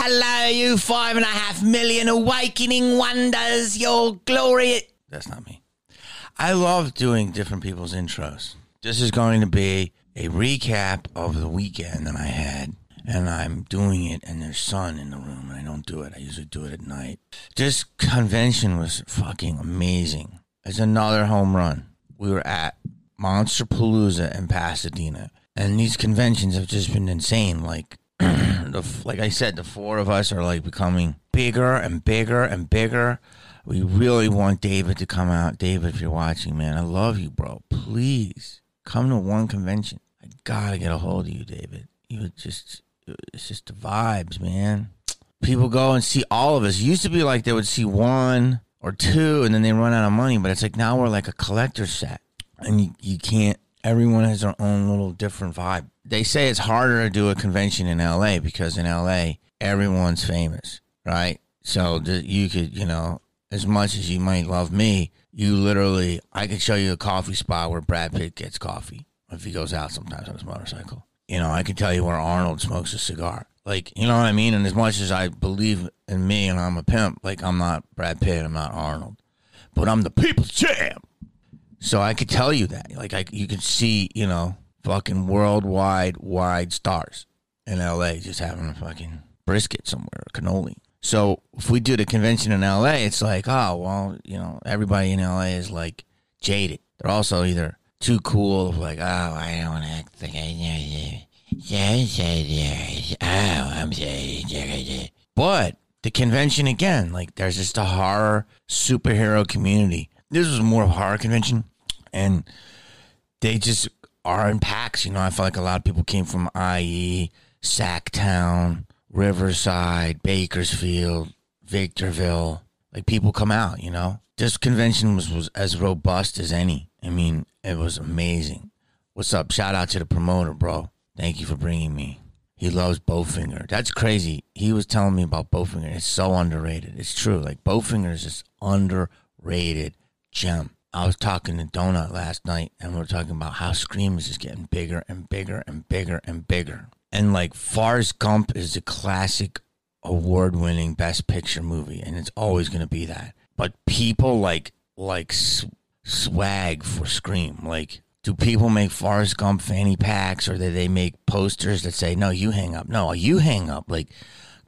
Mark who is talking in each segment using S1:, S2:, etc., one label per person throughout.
S1: Hello, you five and a half million awakening wonders, your glory. That's not me. I love doing different people's intros. This is going to be a recap of the weekend that I had, and I'm doing it, and there's sun in the room, and I don't do it. I usually do it at night. This convention was fucking amazing. It's another home run. We were at Monster Palooza in Pasadena, and these conventions have just been insane. Like, the, like I said, the four of us are like becoming bigger and bigger and bigger. We really want David to come out. David, if you're watching, man, I love you, bro. Please come to one convention. I gotta get a hold of you, David. You just, it's just the vibes, man. People go and see all of us. It used to be like they would see one or two and then they run out of money, but it's like now we're like a collector set and you, you can't everyone has their own little different vibe. They say it's harder to do a convention in la because in la everyone's famous right? So you could you know as much as you might love me you literally i could show you a coffee spot where brad pitt gets coffee if he goes out sometimes on his motorcycle. You know i can tell you where arnold smokes a cigar. Like you know what i mean? And as much as i believe in me and i'm a pimp like i'm not brad pitt i'm not arnold. But i'm the people's champ so I could tell you that. Like I you could see, you know, fucking worldwide wide stars in LA just having a fucking brisket somewhere, cannoli. So if we do the convention in LA, it's like, oh well, you know, everybody in LA is like jaded. They're also either too cool, like, oh, I don't act like I oh, I'm But the convention again, like there's just a horror superhero community this was more of a horror convention, and they just are in packs. You know, I feel like a lot of people came from IE, Sacktown, Riverside, Bakersfield, Victorville. Like people come out, you know. This convention was, was as robust as any. I mean, it was amazing. What's up? Shout out to the promoter, bro. Thank you for bringing me. He loves Bowfinger. That's crazy. He was telling me about Bowfinger. It's so underrated. It's true. Like Bowfinger is just underrated gem. I was talking to Donut last night, and we are talking about how Scream is just getting bigger and bigger and bigger and bigger. And like Forrest Gump is a classic award winning best picture movie, and it's always going to be that. But people like like sw- swag for Scream. Like, do people make Forrest Gump fanny packs, or do they make posters that say, "No, you hang up"? No, you hang up. Like,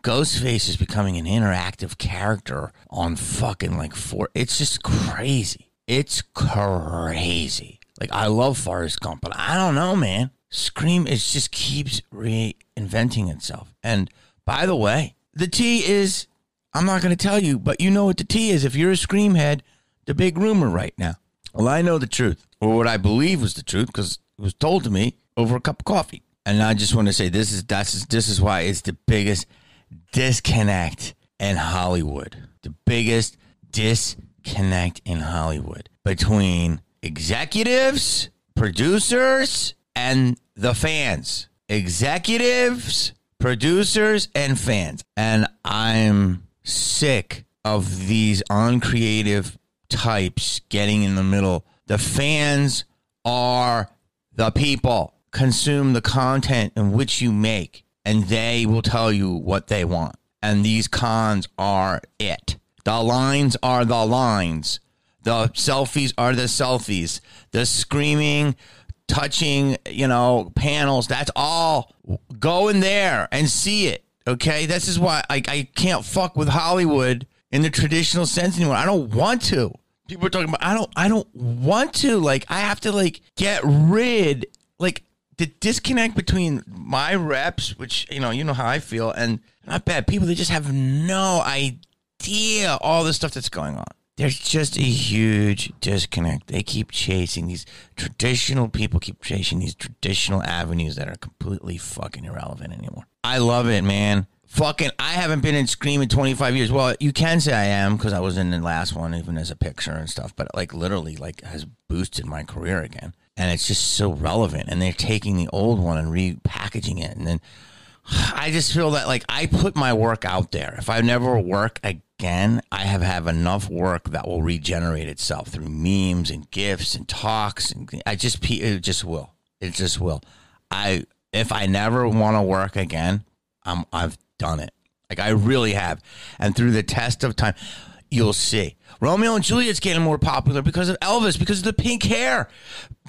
S1: Ghostface is becoming an interactive character on fucking like four. It's just crazy. It's crazy. Like I love Forrest Gump, but I don't know, man. Scream it just keeps reinventing itself. And by the way, the T is I'm not going to tell you, but you know what the T is if you're a Scream head. The big rumor right now. Well, I know the truth, or what I believe was the truth, because it was told to me over a cup of coffee. And I just want to say this is that's this is why it's the biggest disconnect in Hollywood. The biggest disconnect in Hollywood between executives, producers, and the fans. Executives, producers, and fans. And I'm sick of these uncreative types getting in the middle. The fans are the people. Consume the content in which you make and they will tell you what they want. And these cons are it. The lines are the lines. The selfies are the selfies. The screaming, touching, you know, panels, that's all. Go in there and see it. Okay? This is why I, I can't fuck with Hollywood in the traditional sense anymore. I don't want to. People are talking about I don't I don't want to. Like I have to like get rid like the disconnect between my reps, which you know, you know how I feel, and not bad people, they just have no idea all the stuff that's going on. There's just a huge disconnect. They keep chasing these traditional people, keep chasing these traditional avenues that are completely fucking irrelevant anymore. I love it, man. Fucking, I haven't been in Scream in 25 years. Well, you can say I am because I was in the last one, even as a picture and stuff. But like, literally, like, has boosted my career again, and it's just so relevant. And they're taking the old one and repackaging it, and then I just feel that like I put my work out there. If I never work again, I have have enough work that will regenerate itself through memes and gifs and talks, and I just it just will. It just will. I if I never want to work again, I'm I've done it. Like I really have, and through the test of time, you'll see. Romeo and Juliet's getting more popular because of Elvis, because of the pink hair.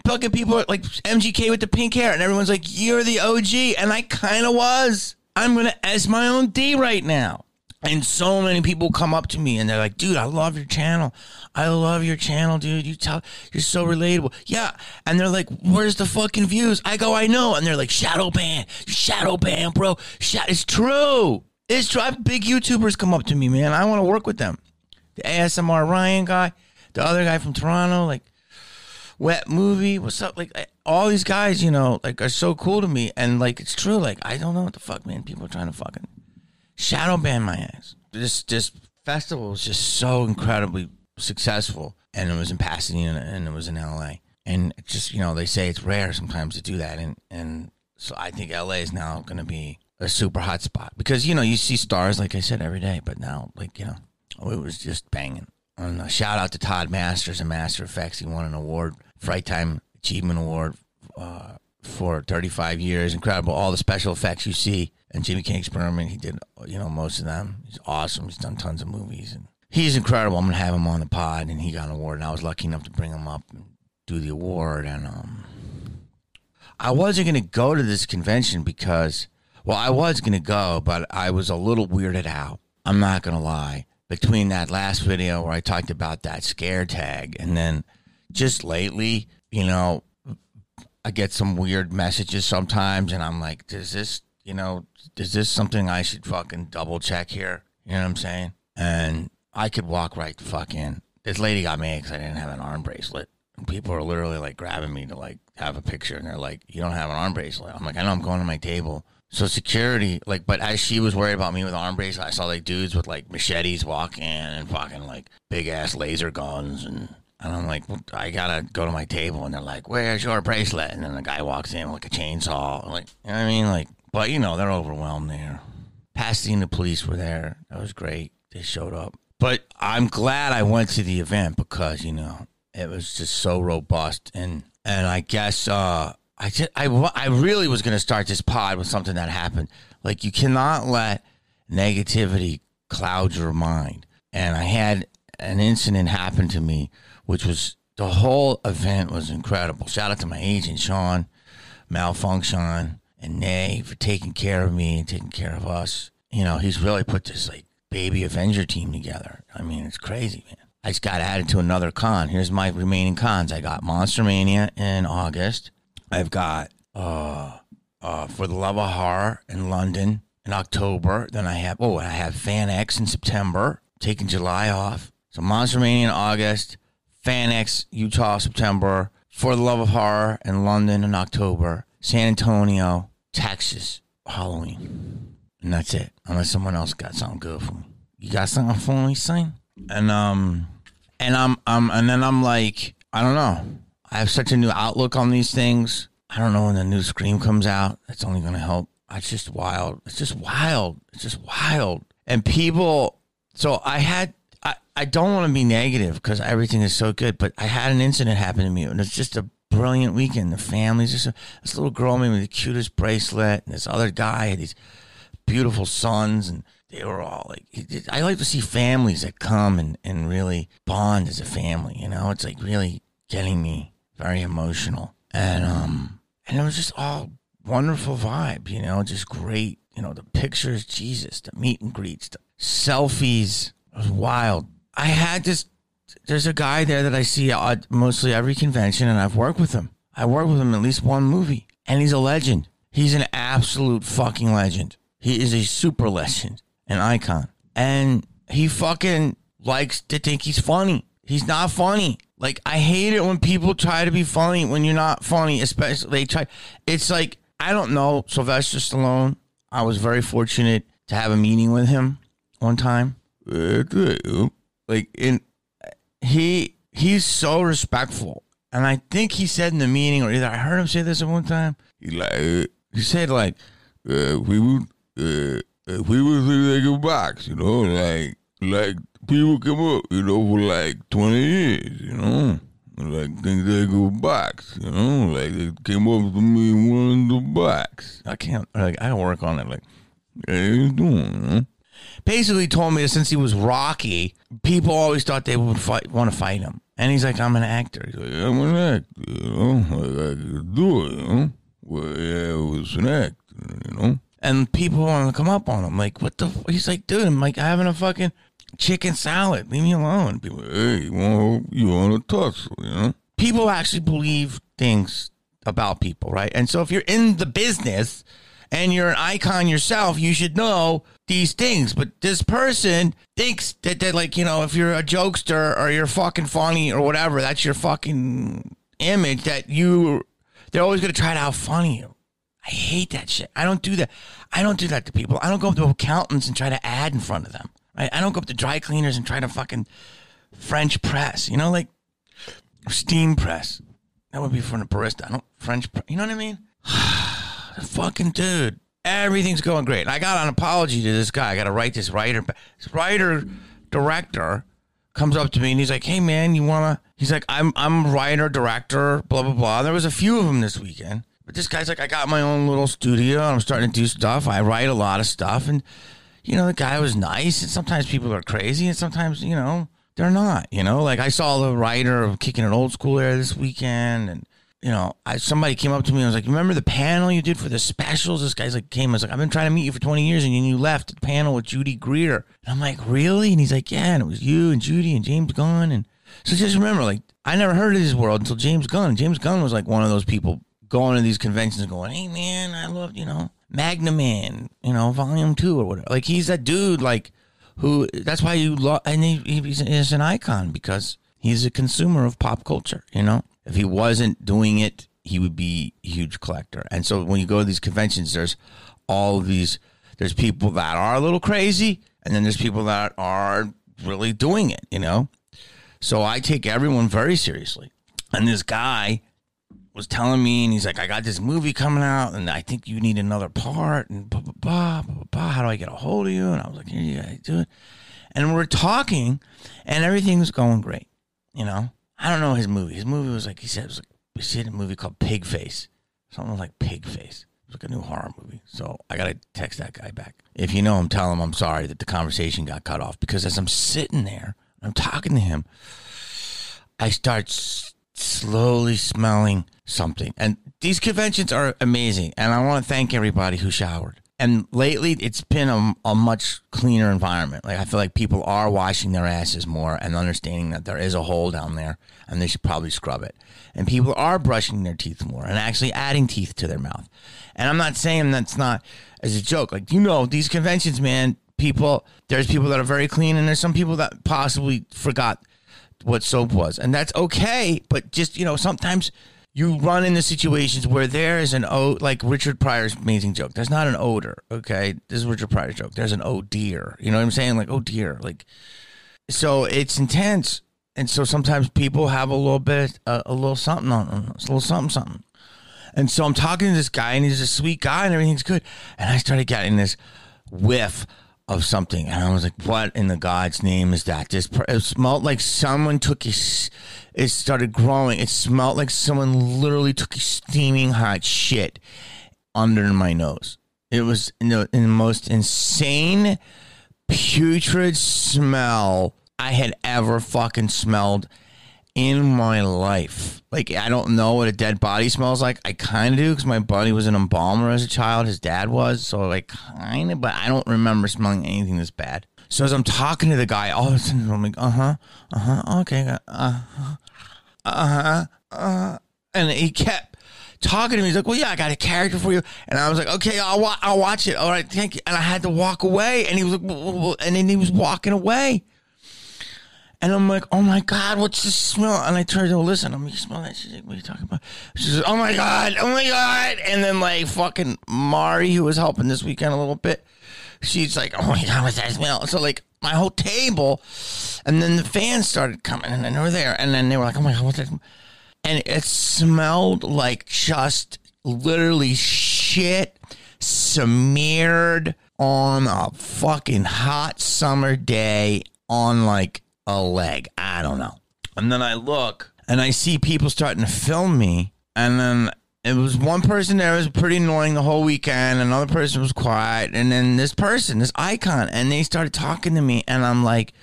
S1: Fucking people are like MGK with the pink hair, and everyone's like, "You're the OG," and I kind of was. I'm gonna S my own D right now. And so many people come up to me and they're like, dude, I love your channel. I love your channel, dude. You tell you're so relatable. Yeah. And they're like, where's the fucking views? I go, I know. And they're like, shadow ban, shadow ban, bro. It's true. It's true. Big YouTubers come up to me, man. I want to work with them the ASMR Ryan guy, the other guy from Toronto, like Wet Movie, what's up? Like all these guys, you know, like are so cool to me, and like it's true. Like I don't know what the fuck, man. People are trying to fucking shadow ban my ass. This this festival was just so incredibly successful, and it was in Pasadena and it was in LA, and just you know they say it's rare sometimes to do that, and and so I think LA is now going to be a super hot spot because you know you see stars like I said every day, but now like you know it was just banging. And a shout out to Todd Masters and Master Effects. He won an award, Fright Time Achievement Award, uh, for 35 years. Incredible. All the special effects you see. And Jimmy King Experiment, he did, you know, most of them. He's awesome. He's done tons of movies. And he's incredible. I'm going to have him on the pod. And he got an award. And I was lucky enough to bring him up and do the award. And um, I wasn't going to go to this convention because, well, I was going to go, but I was a little weirded out. I'm not going to lie between that last video where I talked about that scare tag and then just lately, you know, I get some weird messages sometimes and I'm like, does this, you know, is this something I should fucking double check here? You know what I'm saying? And I could walk right the fuck in. This lady got me because I didn't have an arm bracelet. And people are literally like grabbing me to like have a picture and they're like, you don't have an arm bracelet. I'm like, I know I'm going to my table. So security, like, but as she was worried about me with arm bracelet, I saw like dudes with like machetes walking and fucking like big ass laser guns, and and I'm like, I gotta go to my table, and they're like, "Where's your bracelet?" And then the guy walks in with like a chainsaw, like, you know I mean, like, but you know, they're overwhelmed there. Pasadena police were there. That was great. They showed up, but I'm glad I went to the event because you know it was just so robust, and and I guess uh I just, I, I really was to start this pod with something that happened. Like you cannot let negativity cloud your mind. And I had an incident happened to me, which was the whole event was incredible. Shout out to my agent Sean, Malfunction, and Nay for taking care of me and taking care of us. You know, he's really put this like baby Avenger team together. I mean, it's crazy, man. I just got added to another con. Here's my remaining cons. I got Monster Mania in August. I've got uh, uh, For the Love of Horror in London in October. Then I have, oh, I have Fan X in September, taking July off. So Monster Mania in August, Fan X, Utah, September, For the Love of Horror in London in October, San Antonio, Texas, Halloween. And that's it. Unless someone else got something good for me. You got something for me, son? And um and I'm um and then I'm like, I don't know. I have such a new outlook on these things. I don't know when the new Scream comes out. That's only going to help. It's just wild. It's just wild. It's just wild. And people, so I had, I, I don't want to be negative because everything is so good, but I had an incident happen to me and it's just a brilliant weekend. The family's just a, this little girl made me the cutest bracelet, and this other guy had these beautiful sons, and they were all like, I like to see families that come and, and really bond as a family. You know, it's like really getting me very emotional, and um, and it was just all wonderful vibe, you know, just great, you know, the pictures, Jesus, the meet and greets, the selfies, was wild. I had this. There's a guy there that I see at mostly every convention, and I've worked with him. I worked with him at least one movie, and he's a legend. He's an absolute fucking legend. He is a super legend, an icon, and he fucking likes to think he's funny. He's not funny. Like I hate it when people try to be funny when you're not funny, especially they try. It's like I don't know Sylvester Stallone. I was very fortunate to have a meeting with him one time. Like in he he's so respectful. And I think he said in the meeting, or either I heard him say this at one time. He like he said like uh, we would uh, if we was like a box, you know, like like people come up, you know, for like twenty years, you know. Like think they go box, you know, like they came up to me one the box. I can't like I work on it like hey, you doing? Basically told me that since he was Rocky, people always thought they would fight want to fight him. And he's like, I'm an actor. He's like, I'm an actor, you know, I could do it, you know. Well, yeah, it was an actor, you know. And people want to come up on him, like, what the? F-? He's like, dude, I'm like having a fucking chicken salad. Leave me alone. People, hey, you want you want to tussle, you know? People actually believe things about people, right? And so if you're in the business and you're an icon yourself, you should know these things. But this person thinks that that like you know if you're a jokester or you're fucking funny or whatever, that's your fucking image that you. They're always gonna try to out funny you. I hate that shit. I don't do that. I don't do that to people. I don't go up to accountants and try to add in front of them. Right? I don't go up to dry cleaners and try to fucking French press. You know, like steam press. That would be for a barista. I don't French. Press, you know what I mean? fucking dude. Everything's going great. I got an apology to this guy. I got to write this writer. This writer director comes up to me and he's like, "Hey man, you wanna?" He's like, "I'm I'm writer director, blah blah blah." There was a few of them this weekend, but this guy's like, "I got my own little studio. And I'm starting to do stuff. I write a lot of stuff." And you know, the guy was nice. And sometimes people are crazy, and sometimes you know they're not. You know, like I saw the writer of Kicking It Old School there this weekend, and you know, I somebody came up to me and was like, "Remember the panel you did for the specials?" This guy's like came, I was like, "I've been trying to meet you for 20 years, and you left the panel with Judy Greer." And I'm like, "Really?" And he's like, "Yeah." And it was you and Judy and James Gunn, and so just remember, like, I never heard of this world until James Gunn. James Gunn was like one of those people going to these conventions, going, "Hey man, I love you know Magnum Man, you know Volume Two or whatever." Like he's that dude, like who. That's why you love, and he, he's, he's an icon because he's a consumer of pop culture, you know. If he wasn't doing it, he would be a huge collector. And so when you go to these conventions, there's all these. There's people that are a little crazy, and then there's people that are really doing it. You know. So I take everyone very seriously. And this guy was telling me, and he's like, "I got this movie coming out, and I think you need another part." And blah blah blah blah blah. How do I get a hold of you? And I was like, Yeah, guys do it." And we're talking, and everything was going great. You know, I don't know his movie. His movie was like he said it was like he a movie called Pig Face, something like Pig Face. It was like a new horror movie. So I gotta text that guy back. If you know him, tell him I'm sorry that the conversation got cut off because as I'm sitting there, I'm talking to him, I start s- slowly smelling something. And these conventions are amazing, and I want to thank everybody who showered. And lately, it's been a, a much cleaner environment. Like I feel like people are washing their asses more and understanding that there is a hole down there, and they should probably scrub it. And people are brushing their teeth more and actually adding teeth to their mouth. And I'm not saying that's not as a joke. Like you know, these conventions, man. People, there's people that are very clean, and there's some people that possibly forgot what soap was, and that's okay. But just you know, sometimes you run into situations where there is an oh, like Richard Pryor's amazing joke. There's not an odor. Okay, this is Richard Pryor's joke. There's an oh dear. You know what I'm saying? Like oh dear. Like so, it's intense, and so sometimes people have a little bit, uh, a little something on them, a little something, something. And so I'm talking to this guy, and he's a sweet guy, and everything's good. And I started getting this whiff of something, and I was like, "What in the God's name is that?" This it smelled like someone took his. It started growing. It smelled like someone literally took a steaming hot shit under my nose. It was in the, in the most insane, putrid smell I had ever fucking smelled in my life. Like I don't know what a dead body smells like. I kind of do because my buddy was an embalmer as a child. His dad was, so like kind of, but I don't remember smelling anything this bad. So as I'm talking to the guy, all of a sudden I'm like, uh huh, uh huh, okay, uh huh, uh huh, uh, and he kept talking to me. He's like, "Well, yeah, I got a character for you," and I was like, "Okay, I'll wa- I'll watch it. All right, thank you." And I had to walk away, and he was like, and then he was walking away. And I'm like, oh my God, what's this smell? And I turned to listen, I'm like, you smell that? She's like, what are you talking about? She's like, oh my God, oh my God. And then like fucking Mari, who was helping this weekend a little bit, she's like, oh my god, what's that smell? So like my whole table, and then the fans started coming, and then they were there, and then they were like, oh my god, what's that? And it smelled like just literally shit smeared on a fucking hot summer day on like a leg. I don't know. And then I look and I see people starting to film me, and then it was one person there was pretty annoying the whole weekend. Another person was quiet, and then this person, this icon, and they started talking to me, and I'm like,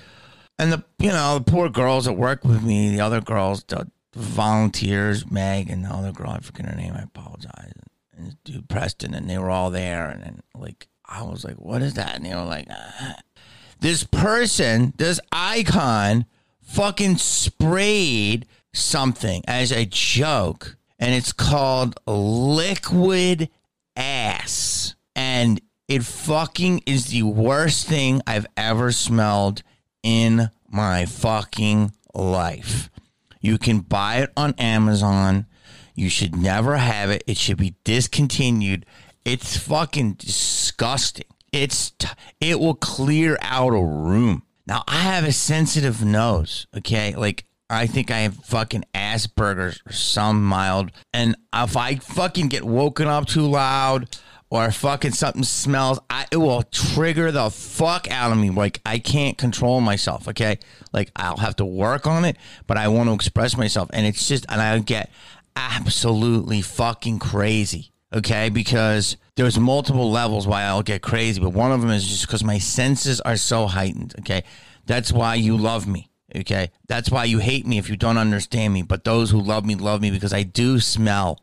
S1: and the you know the poor girls that work with me, the other girls, the volunteers, Meg and the other girl, I forget her name, I apologize, and this dude Preston, and they were all there, and then like I was like, what is that? And they were like, ah. This person, this icon, fucking sprayed something as a joke and it's called Liquid Ass. And it fucking is the worst thing I've ever smelled in my fucking life. You can buy it on Amazon. You should never have it. It should be discontinued. It's fucking disgusting. It's t- it will clear out a room. Now I have a sensitive nose, okay? Like I think I have fucking Asperger's or some mild. And if I fucking get woken up too loud or fucking something smells, I, it will trigger the fuck out of me. Like I can't control myself. Okay, like I'll have to work on it, but I want to express myself, and it's just, and I get absolutely fucking crazy. Okay, because there's multiple levels why I'll get crazy, but one of them is just because my senses are so heightened. Okay, that's why you love me. Okay. That's why you hate me if you don't understand me. But those who love me, love me because I do smell.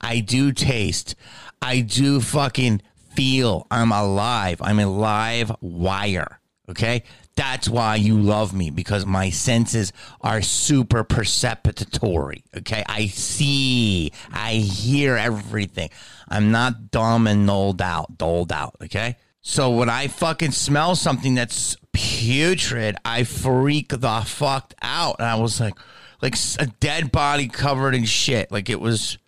S1: I do taste. I do fucking feel. I'm alive. I'm a live wire. Okay. That's why you love me because my senses are super perceptory. Okay. I see, I hear everything. I'm not dumb and doled out, doled out. Okay. So when I fucking smell something that's putrid, I freak the fuck out. And I was like, like a dead body covered in shit. Like it was,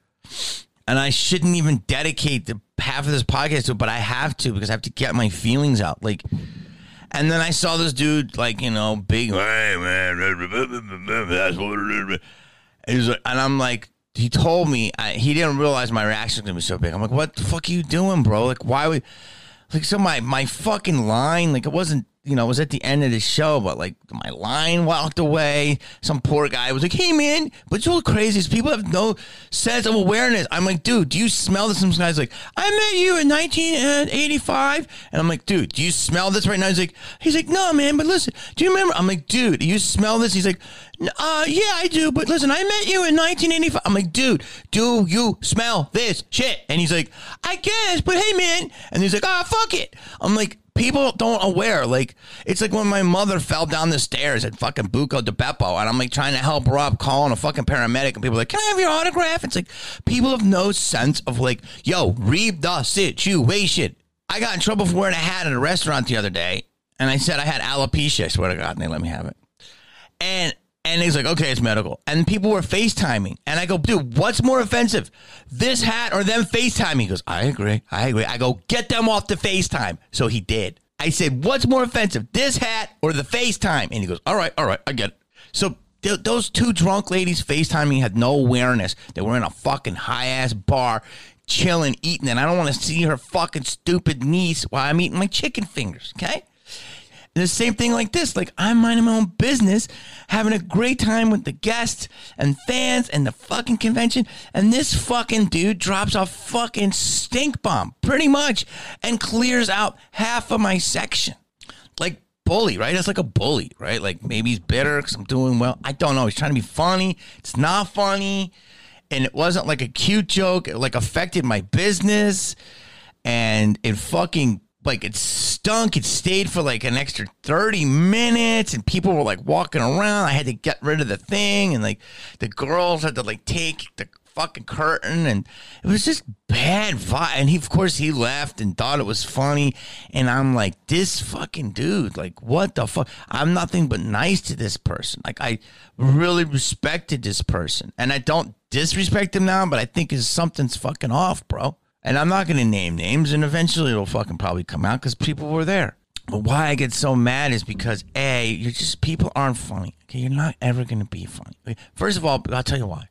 S1: and I shouldn't even dedicate the half of this podcast to it, but I have to because I have to get my feelings out. Like, and then I saw this dude, like, you know, big, hey man, that's what it is. And I'm like, he told me, I, he didn't realize my reaction was going to be so big. I'm like, what the fuck are you doing, bro? Like, why would, like so my my fucking line like it wasn't you know, was at the end of the show, but like my line walked away. Some poor guy was like, "Hey man," but all crazy people have no sense of awareness. I'm like, dude, do you smell this? Some guy's like, "I met you in 1985," and I'm like, dude, do you smell this right now? He's like, he's like, no, man, but listen, do you remember? I'm like, dude, do you smell this? He's like, uh, yeah, I do, but listen, I met you in 1985. I'm like, dude, do you smell this shit? And he's like, I guess, but hey, man, and he's like, ah, oh, fuck it. I'm like people don't aware. Like it's like when my mother fell down the stairs at fucking Buca di Beppo, and I'm like trying to help her up, calling a fucking paramedic, and people are like, "Can I have your autograph?" It's like people have no sense of like, yo, read the situation. I got in trouble for wearing a hat at a restaurant the other day, and I said I had alopecia. I swear to God, and they let me have it. And and he's like, okay, it's medical. And people were FaceTiming. And I go, dude, what's more offensive? This hat or them FaceTiming? He goes, I agree. I agree. I go, get them off the FaceTime. So he did. I said, what's more offensive, this hat or the FaceTime? And he goes, all right, all right, I get it. So th- those two drunk ladies FaceTiming had no awareness. They were in a fucking high ass bar, chilling, eating, and I don't want to see her fucking stupid niece while I'm eating my chicken fingers, okay? And the same thing like this. Like I'm minding my own business, having a great time with the guests and fans and the fucking convention. And this fucking dude drops a fucking stink bomb, pretty much, and clears out half of my section. Like bully, right? It's like a bully, right? Like maybe he's bitter because I'm doing well. I don't know. He's trying to be funny. It's not funny. And it wasn't like a cute joke. It like affected my business. And it fucking like it stunk. It stayed for like an extra 30 minutes and people were like walking around. I had to get rid of the thing and like the girls had to like take the fucking curtain and it was just bad vibe. And he, of course, he left and thought it was funny. And I'm like, this fucking dude, like, what the fuck? I'm nothing but nice to this person. Like, I really respected this person and I don't disrespect him now, but I think is something's fucking off, bro. And I'm not going to name names, and eventually it'll fucking probably come out because people were there. But why I get so mad is because A, you're just, people aren't funny. Okay, you're not ever going to be funny. First of all, I'll tell you why.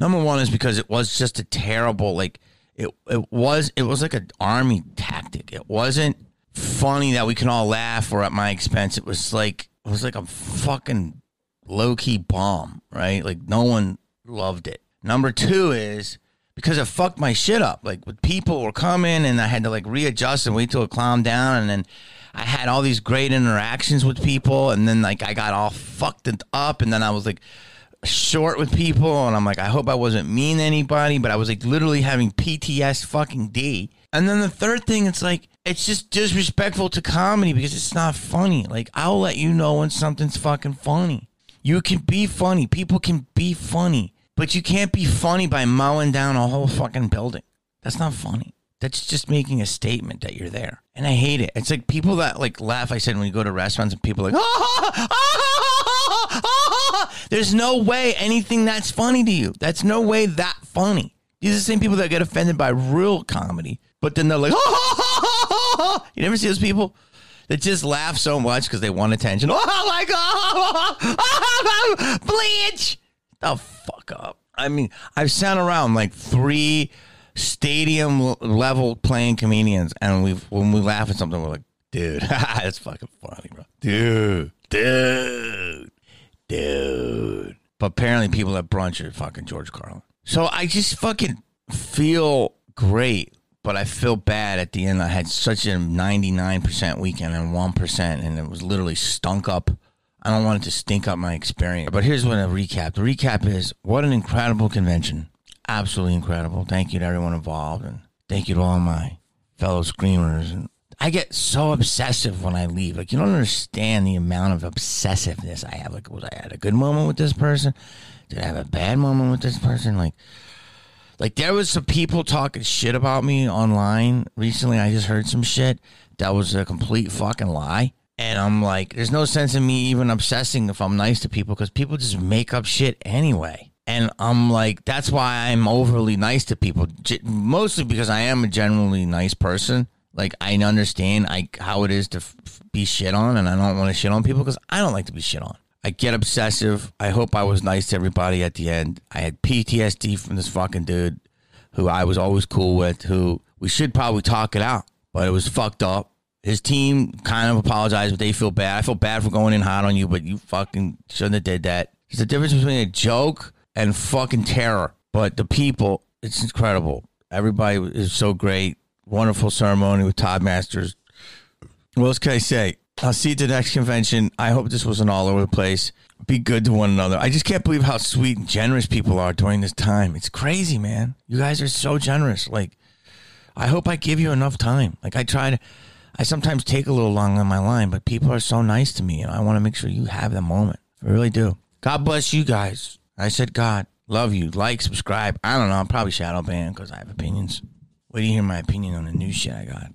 S1: Number one is because it was just a terrible, like, it, it was it was like an army tactic. It wasn't funny that we can all laugh or at my expense. It was like it was like a fucking low key bomb, right? Like no one loved it. Number two is because it fucked my shit up. Like people were coming and I had to like readjust and wait till it calmed down and then I had all these great interactions with people and then like I got all fucked up and then I was like short with people and I'm like I hope I wasn't mean to anybody but I was like literally having PTS fucking D. And then the third thing it's like it's just disrespectful to comedy because it's not funny. Like I'll let you know when something's fucking funny. You can be funny. People can be funny. But you can't be funny by mowing down a whole fucking building. That's not funny. That's just making a statement that you're there. And I hate it. It's like people that like laugh. I said when you go to restaurants and people like, ah, ah, ah, there's no way anything that's funny to you. That's no way that funny. These are the same people that get offended by real comedy, but then they're like, you never see those people that just laugh so much because they want attention. Oh my god, bleach! The fuck up. I mean, I've sat around like three stadium level playing comedians, and we when we laugh at something, we're like, dude, that's fucking funny, bro. Dude, dude, dude. But apparently, people at brunch are fucking George Carlin. So I just fucking feel great, but I feel bad at the end. I had such a 99% weekend and 1%, and it was literally stunk up. I don't want it to stink up my experience. But here's what a recap. The recap is what an incredible convention. Absolutely incredible. Thank you to everyone involved, and thank you to all my fellow screamers. And I get so obsessive when I leave. Like you don't understand the amount of obsessiveness I have. Like, was I had a good moment with this person? Did I have a bad moment with this person? Like, like there was some people talking shit about me online recently. I just heard some shit that was a complete fucking lie. And I'm like, there's no sense in me even obsessing if I'm nice to people because people just make up shit anyway. And I'm like, that's why I'm overly nice to people, mostly because I am a generally nice person. Like I understand I how it is to f- be shit on, and I don't want to shit on people because I don't like to be shit on. I get obsessive. I hope I was nice to everybody at the end. I had PTSD from this fucking dude who I was always cool with, who we should probably talk it out, but it was fucked up. His team kind of apologized, but they feel bad. I feel bad for going in hot on you, but you fucking shouldn't have did that. There's a difference between a joke and fucking terror. But the people, it's incredible. Everybody is so great. Wonderful ceremony with Todd Masters. What else can I say? I'll see you at the next convention. I hope this wasn't all over the place. Be good to one another. I just can't believe how sweet and generous people are during this time. It's crazy, man. You guys are so generous. Like, I hope I give you enough time. Like, I try to, I sometimes take a little long on my line, but people are so nice to me, and I want to make sure you have the moment. I really do. God bless you guys. I said, God, love you. Like, subscribe. I don't know. I'm probably shadow banned because I have opinions. Wait do you hear my opinion on the new shit I got.